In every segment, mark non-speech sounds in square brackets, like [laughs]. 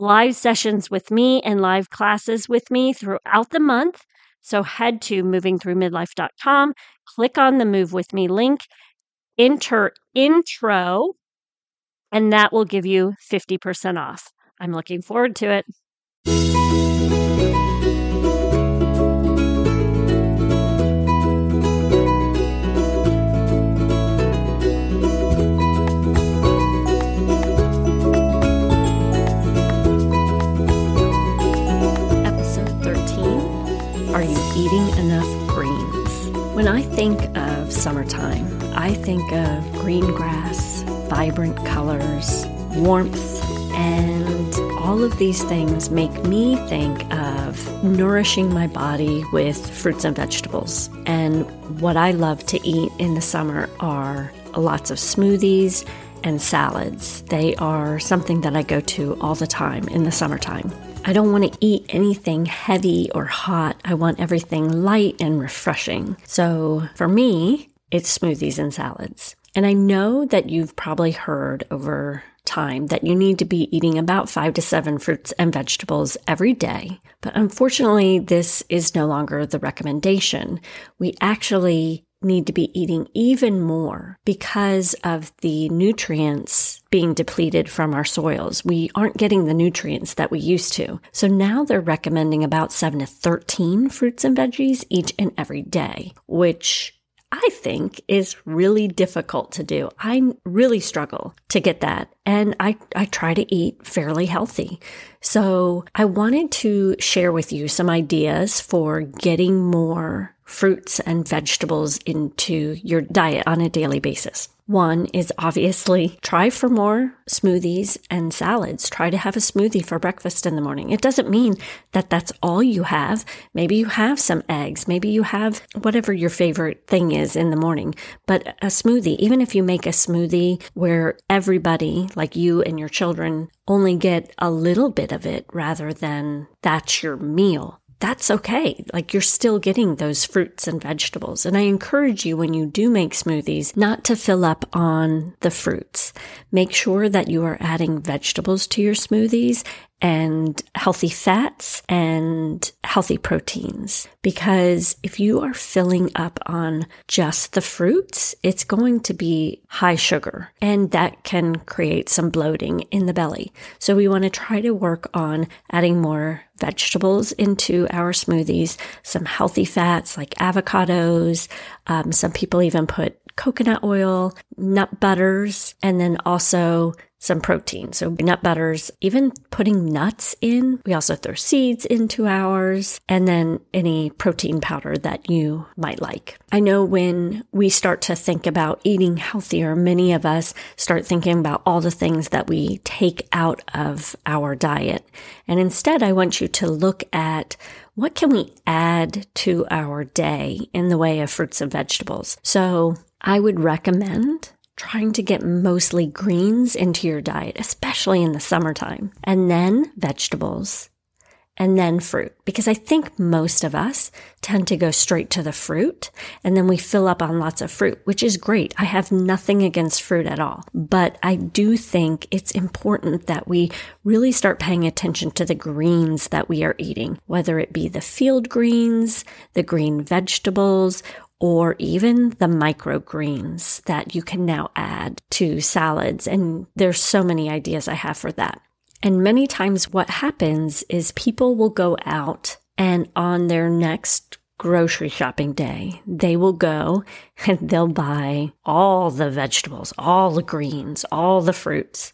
live sessions with me and live classes with me throughout the month. So head to movingthroughmidlife.com, click on the Move With Me link, enter intro, and that will give you 50% off. I'm looking forward to it. Warmth, and all of these things make me think of nourishing my body with fruits and vegetables. And what I love to eat in the summer are lots of smoothies and salads. They are something that I go to all the time in the summertime. I don't want to eat anything heavy or hot. I want everything light and refreshing. So for me, it's smoothies and salads. And I know that you've probably heard over time that you need to be eating about five to seven fruits and vegetables every day. But unfortunately, this is no longer the recommendation. We actually need to be eating even more because of the nutrients being depleted from our soils. We aren't getting the nutrients that we used to. So now they're recommending about 7 to 13 fruits and veggies each and every day, which I think is really difficult to do. I really struggle to get that. And I, I try to eat fairly healthy. So I wanted to share with you some ideas for getting more fruits and vegetables into your diet on a daily basis. One is obviously try for more smoothies and salads. Try to have a smoothie for breakfast in the morning. It doesn't mean that that's all you have. Maybe you have some eggs. Maybe you have whatever your favorite thing is in the morning. But a smoothie, even if you make a smoothie where everybody, like you and your children, only get a little bit of it rather than that's your meal that's okay. Like you're still getting those fruits and vegetables. And I encourage you when you do make smoothies not to fill up on the fruits. Make sure that you are adding vegetables to your smoothies and healthy fats and healthy proteins. Because if you are filling up on just the fruits, it's going to be high sugar and that can create some bloating in the belly. So we want to try to work on adding more vegetables into our smoothies, some healthy fats like avocados. Um, some people even put coconut oil, nut butters, and then also some protein. So nut butters, even putting nuts in. We also throw seeds into ours and then any protein powder that you might like. I know when we start to think about eating healthier, many of us start thinking about all the things that we take out of our diet. And instead, I want you to look at what can we add to our day in the way of fruits and vegetables. So I would recommend trying to get mostly greens into your diet, especially in the summertime, and then vegetables, and then fruit. Because I think most of us tend to go straight to the fruit and then we fill up on lots of fruit, which is great. I have nothing against fruit at all. But I do think it's important that we really start paying attention to the greens that we are eating, whether it be the field greens, the green vegetables, or even the microgreens that you can now add to salads. And there's so many ideas I have for that. And many times what happens is people will go out And on their next grocery shopping day, they will go [laughs] and they'll buy all the vegetables, all the greens, all the fruits.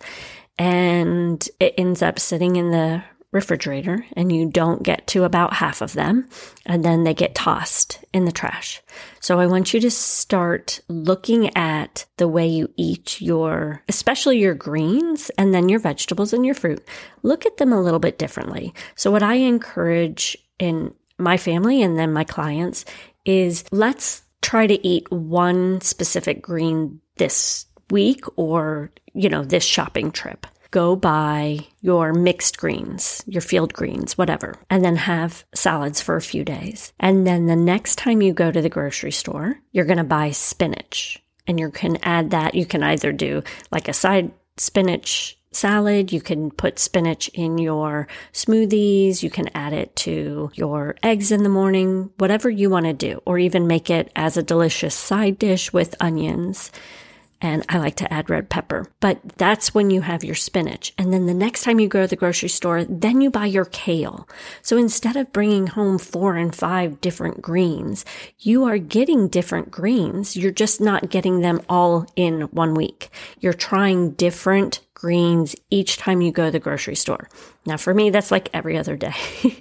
And it ends up sitting in the refrigerator and you don't get to about half of them and then they get tossed in the trash. So I want you to start looking at the way you eat your, especially your greens and then your vegetables and your fruit. Look at them a little bit differently. So what I encourage in my family and then my clients is let's try to eat one specific green this week or, you know, this shopping trip go buy your mixed greens, your field greens, whatever, and then have salads for a few days. And then the next time you go to the grocery store, you're going to buy spinach and you can add that. You can either do like a side spinach salad. You can put spinach in your smoothies. You can add it to your eggs in the morning, whatever you want to do, or even make it as a delicious side dish with onions and I like to add red pepper. But that's when you have your spinach. And then the next time you go to the grocery store, then you buy your kale. So instead of bringing home four and five different greens, you are getting different greens. You're just not getting them all in one week. You're trying different greens each time you go to the grocery store. Now for me, that's like every other day. [laughs]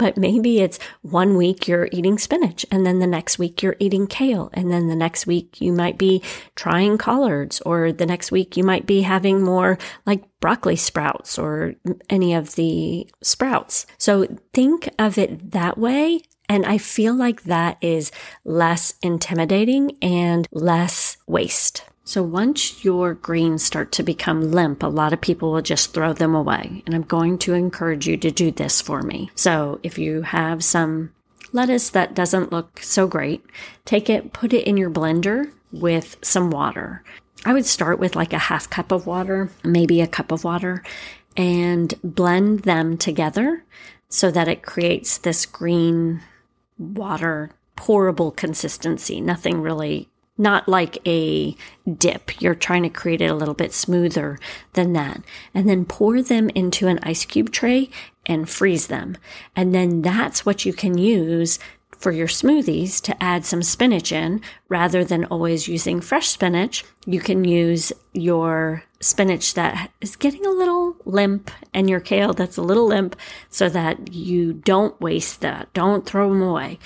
But maybe it's one week you're eating spinach and then the next week you're eating kale. And then the next week you might be trying collards or the next week you might be having more like broccoli sprouts or any of the sprouts. So think of it that way. And I feel like that is less intimidating and less waste. So once your greens start to become limp, a lot of people will just throw them away. And I'm going to encourage you to do this for me. So if you have some lettuce that doesn't look so great, take it, put it in your blender with some water. I would start with like a half cup of water, maybe a cup of water, and blend them together so that it creates this green water pourable consistency. Nothing really not like a dip. You're trying to create it a little bit smoother than that. And then pour them into an ice cube tray and freeze them. And then that's what you can use for your smoothies to add some spinach in rather than always using fresh spinach. You can use your spinach that is getting a little limp and your kale that's a little limp so that you don't waste that. Don't throw them away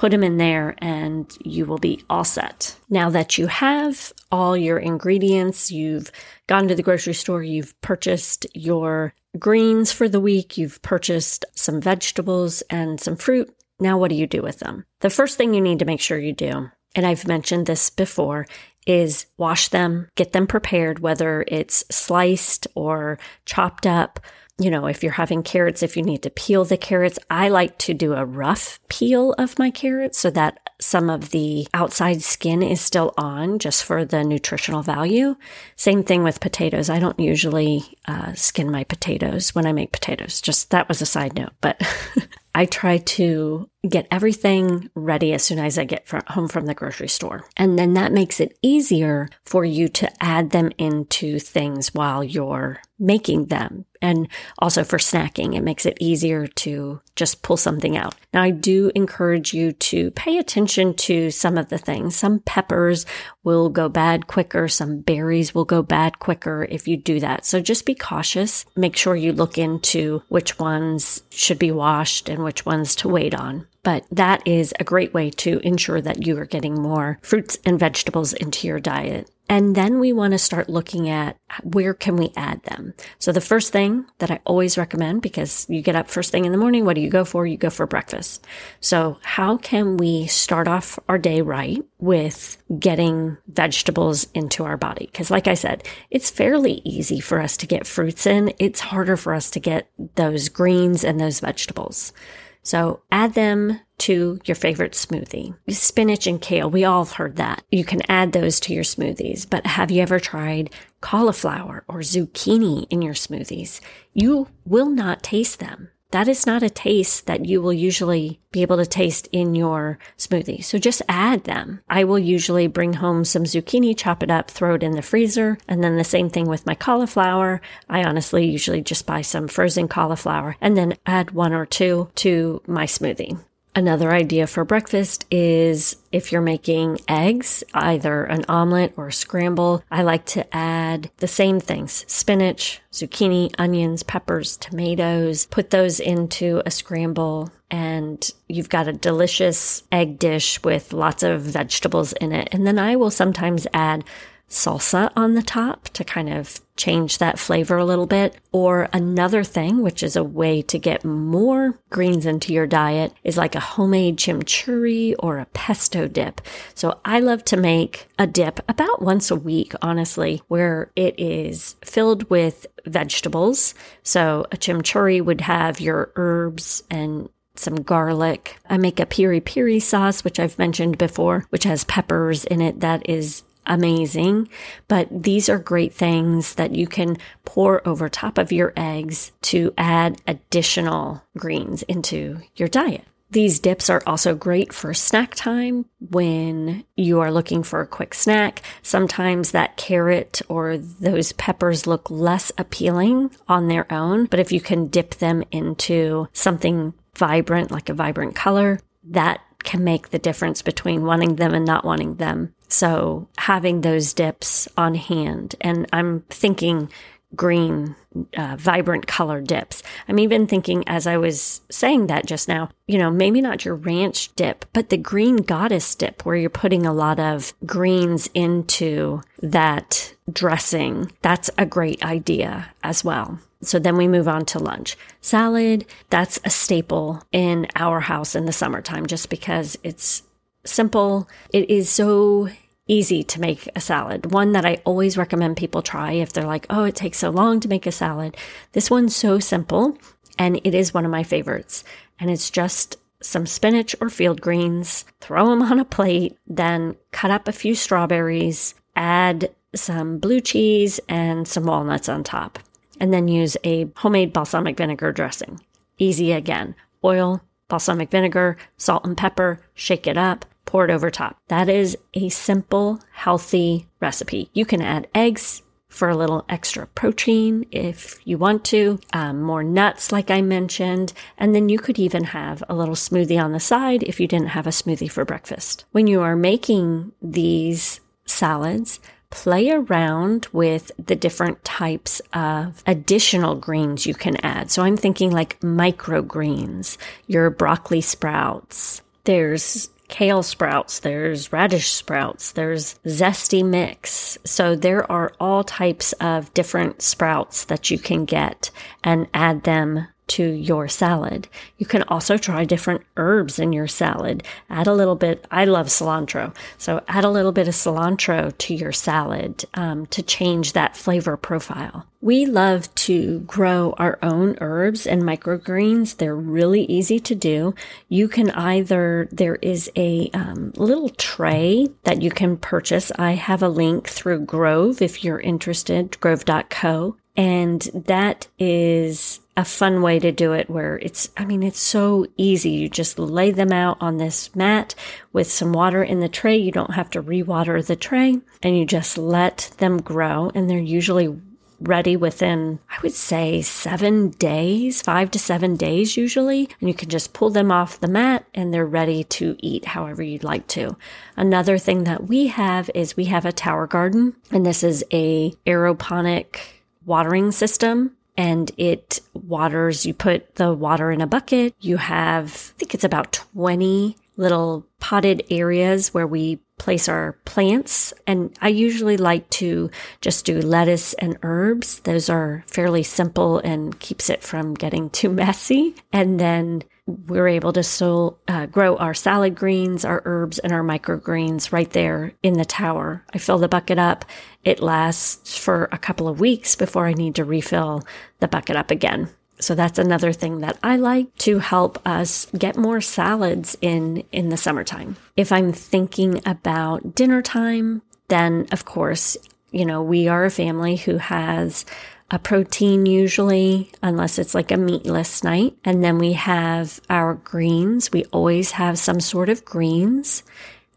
put them in there and you will be all set. Now that you have all your ingredients, you've gone to the grocery store, you've purchased your greens for the week, you've purchased some vegetables and some fruit. Now, what do you do with them? The first thing you need to make sure you do, and I've mentioned this before, is wash them, get them prepared, whether it's sliced or chopped up you know, if you're having carrots, if you need to peel the carrots, I like to do a rough peel of my carrots so that some of the outside skin is still on just for the nutritional value. Same thing with potatoes. I don't usually uh, skin my potatoes when I make potatoes. Just that was a side note, but [laughs] I try to get everything ready as soon as I get from, home from the grocery store. And then that makes it easier for you to add them into things while you're making them. And also for snacking, it makes it easier to just pull something out. Now, I do encourage you to pay attention to some of the things. Some peppers will go bad quicker. Some berries will go bad quicker if you do that. So just be cautious. Make sure you look into which ones should be washed and which ones to wait on. But that is a great way to ensure that you are getting more fruits and vegetables into your diet. And then we want to start looking at where can we add them. So the first thing that I always recommend, because you get up first thing in the morning, what do you go for? You go for breakfast. So how can we start off our day right with getting vegetables into our body? Because like I said, it's fairly easy for us to get fruits in. It's harder for us to get those greens and those vegetables. So add them to your favorite smoothie. Spinach and kale, we all heard that. You can add those to your smoothies, but have you ever tried cauliflower or zucchini in your smoothies? You will not taste them. That is not a taste that you will usually be able to taste in your smoothie. So just add them. I will usually bring home some zucchini, chop it up, throw it in the freezer. And then the same thing with my cauliflower. I honestly usually just buy some frozen cauliflower and then add one or two to my smoothie. Another idea for breakfast is if you're making eggs, either an omelet or a scramble, I like to add the same things spinach, zucchini, onions, peppers, tomatoes, put those into a scramble, and you've got a delicious egg dish with lots of vegetables in it. And then I will sometimes add salsa on the top to kind of change that flavor a little bit. Or another thing, which is a way to get more greens into your diet, is like a homemade chimichurri or a pesto dip. So I love to make a dip about once a week, honestly, where it is filled with vegetables. So a chimichurri would have your herbs and some garlic. I make a piri piri sauce, which I've mentioned before, which has peppers in it. That is amazing, but these are great things that you can pour over top of your eggs to add additional greens into your diet. These dips are also great for snack time when you are looking for a quick snack. Sometimes that carrot or those peppers look less appealing on their own, but if you can dip them into something vibrant, like a vibrant color, that can make the difference between wanting them and not wanting them. So having those dips on hand, and I'm thinking green, uh, vibrant color dips. I'm even thinking as I was saying that just now, you know, maybe not your ranch dip, but the green goddess dip where you're putting a lot of greens into that dressing. That's a great idea as well. So then we move on to lunch. Salad, that's a staple in our house in the summertime just because it's simple. It is so easy to make a salad. One that I always recommend people try if they're like, oh, it takes so long to make a salad. This one's so simple and it is one of my favorites. And it's just some spinach or field greens, throw them on a plate, then cut up a few strawberries, add some blue cheese and some walnuts on top and then use a homemade balsamic vinegar dressing. Easy again. Oil, balsamic vinegar, salt and pepper, shake it up, pour it over top. That is a simple, healthy recipe. You can add eggs for a little extra protein if you want to, um, more nuts, like I mentioned, and then you could even have a little smoothie on the side if you didn't have a smoothie for breakfast. When you are making these salads, play around with the different types of additional greens you can add. So I'm thinking like microgreens, your broccoli sprouts. There's kale sprouts, there's radish sprouts, there's zesty mix. So there are all types of different sprouts that you can get and add them to your salad. You can also try different herbs in your salad. Add a little bit, I love cilantro. So add a little bit of cilantro to your salad um, to change that flavor profile. We love to grow our own herbs and microgreens. They're really easy to do. You can either, there is a um, little tray that you can purchase. I have a link through Grove if you're interested, grove.co. And that is a fun way to do it where it's, I mean, it's so easy. You just lay them out on this mat with some water in the tray. You don't have to rewater the tray and you just let them grow. And they're usually ready within, I would say, seven days, five to seven days usually. And you can just pull them off the mat and they're ready to eat however you'd like to. Another thing that we have is we have a tower garden and this is a aeroponic watering system and it waters. You put the water in a bucket. You have, I think it's about 20 little potted areas where we place our plants. And I usually like to just do lettuce and herbs. Those are fairly simple and keeps it from getting too [laughs] messy. And then we're able to uh, grow our salad greens, our herbs, and our microgreens right there in the tower. I fill the bucket up. It lasts for a couple of weeks before I need to refill the bucket up again. So that's another thing that I like to help us get more salads in in the summertime. If I'm thinking about dinner time, then of course, you know, we are a family who has a protein usually, unless it's like a meatless night. And then we have our greens. We always have some sort of greens.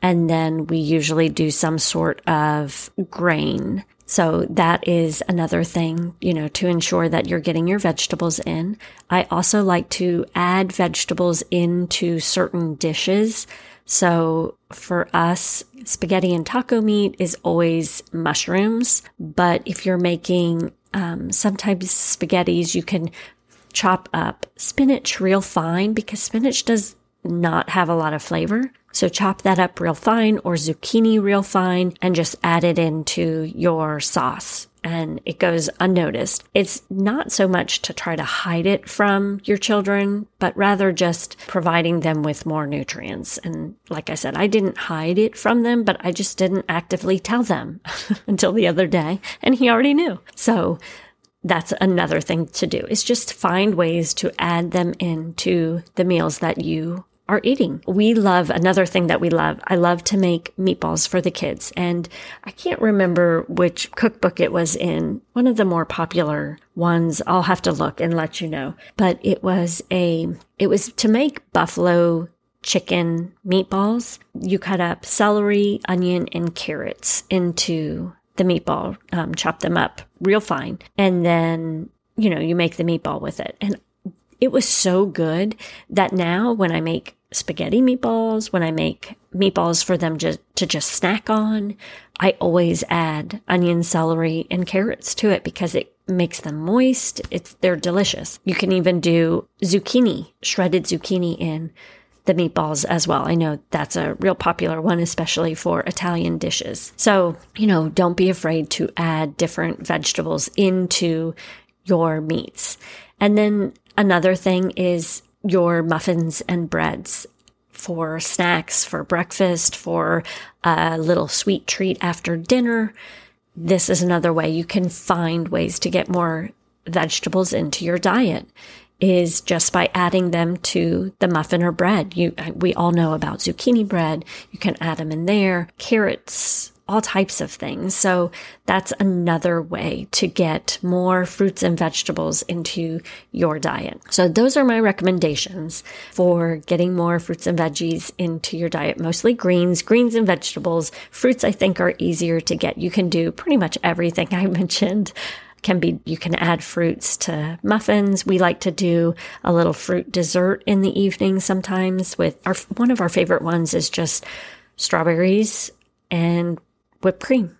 And then we usually do some sort of grain. So that is another thing, you know, to ensure that you're getting your vegetables in. I also like to add vegetables into certain dishes. So for us, spaghetti and taco meat is always mushrooms. But if you're making um, sometimes spaghettis, you can chop up spinach real fine because spinach does not have a lot of flavor. So chop that up real fine or zucchini real fine and just add it into your sauce and it goes unnoticed. It's not so much to try to hide it from your children, but rather just providing them with more nutrients. And like I said, I didn't hide it from them, but I just didn't actively tell them [laughs] until the other day. And he already knew. So that's another thing to do is just find ways to add them into the meals that you are eating. We love another thing that we love. I love to make meatballs for the kids. And I can't remember which cookbook it was in, one of the more popular ones. I'll have to look and let you know. But it was a, it was to make buffalo chicken meatballs. You cut up celery, onion, and carrots into the meatball, um, chop them up real fine. And then, you know, you make the meatball with it. And it was so good that now when I make spaghetti meatballs, when I make meatballs for them just to just snack on, I always add onion, celery, and carrots to it because it makes them moist. It's they're delicious. You can even do zucchini, shredded zucchini in the meatballs as well. I know that's a real popular one, especially for Italian dishes. So, you know, don't be afraid to add different vegetables into your meats. And then Another thing is your muffins and breads for snacks, for breakfast, for a little sweet treat after dinner. This is another way you can find ways to get more vegetables into your diet is just by adding them to the muffin or bread. You, we all know about zucchini bread. You can add them in there. Carrots, all types of things. So that's another way to get more fruits and vegetables into your diet. So those are my recommendations for getting more fruits and veggies into your diet, mostly greens, greens and vegetables. Fruits I think are easier to get. You can do pretty much everything [laughs] I mentioned can be you can add fruits to muffins. We like to do a little fruit dessert in the evening sometimes with our one of our favorite ones is just strawberries and whipped cream,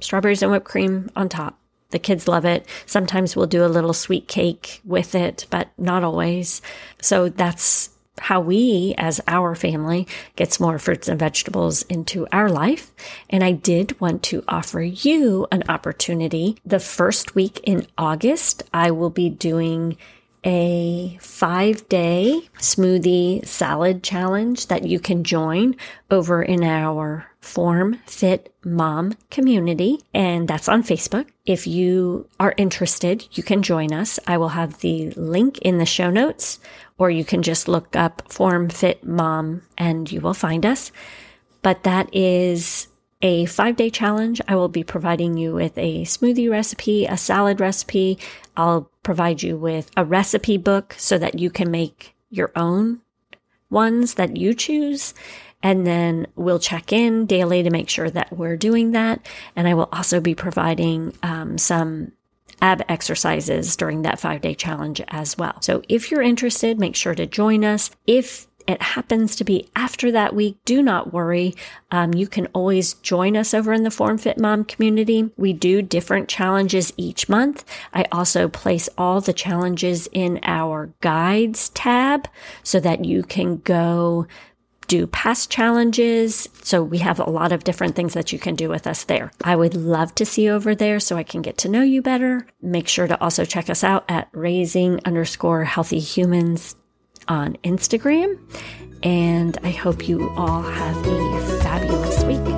strawberries and whipped cream on top. The kids love it. Sometimes we'll do a little sweet cake with it, but not always. So that's how we, as our family, gets more fruits and vegetables into our life. And I did want to offer you an opportunity. The first week in August, I will be doing a five day smoothie salad challenge that you can join over in our Form Fit Mom community, and that's on Facebook. If you are interested, you can join us. I will have the link in the show notes, or you can just look up Form Fit Mom and you will find us. But that is a five day challenge. I will be providing you with a smoothie recipe, a salad recipe. I'll provide you with a recipe book so that you can make your own ones that you choose. And then we'll check in daily to make sure that we're doing that. And I will also be providing um, some ab exercises during that five day challenge as well. So if you're interested, make sure to join us. If it happens to be after that week, do not worry. Um, you can always join us over in the Form Fit Mom community. We do different challenges each month. I also place all the challenges in our guides tab so that you can go do past challenges. So we have a lot of different things that you can do with us there. I would love to see you over there so I can get to know you better. Make sure to also check us out at raising underscore healthy humans on Instagram. And I hope you all have a fabulous week.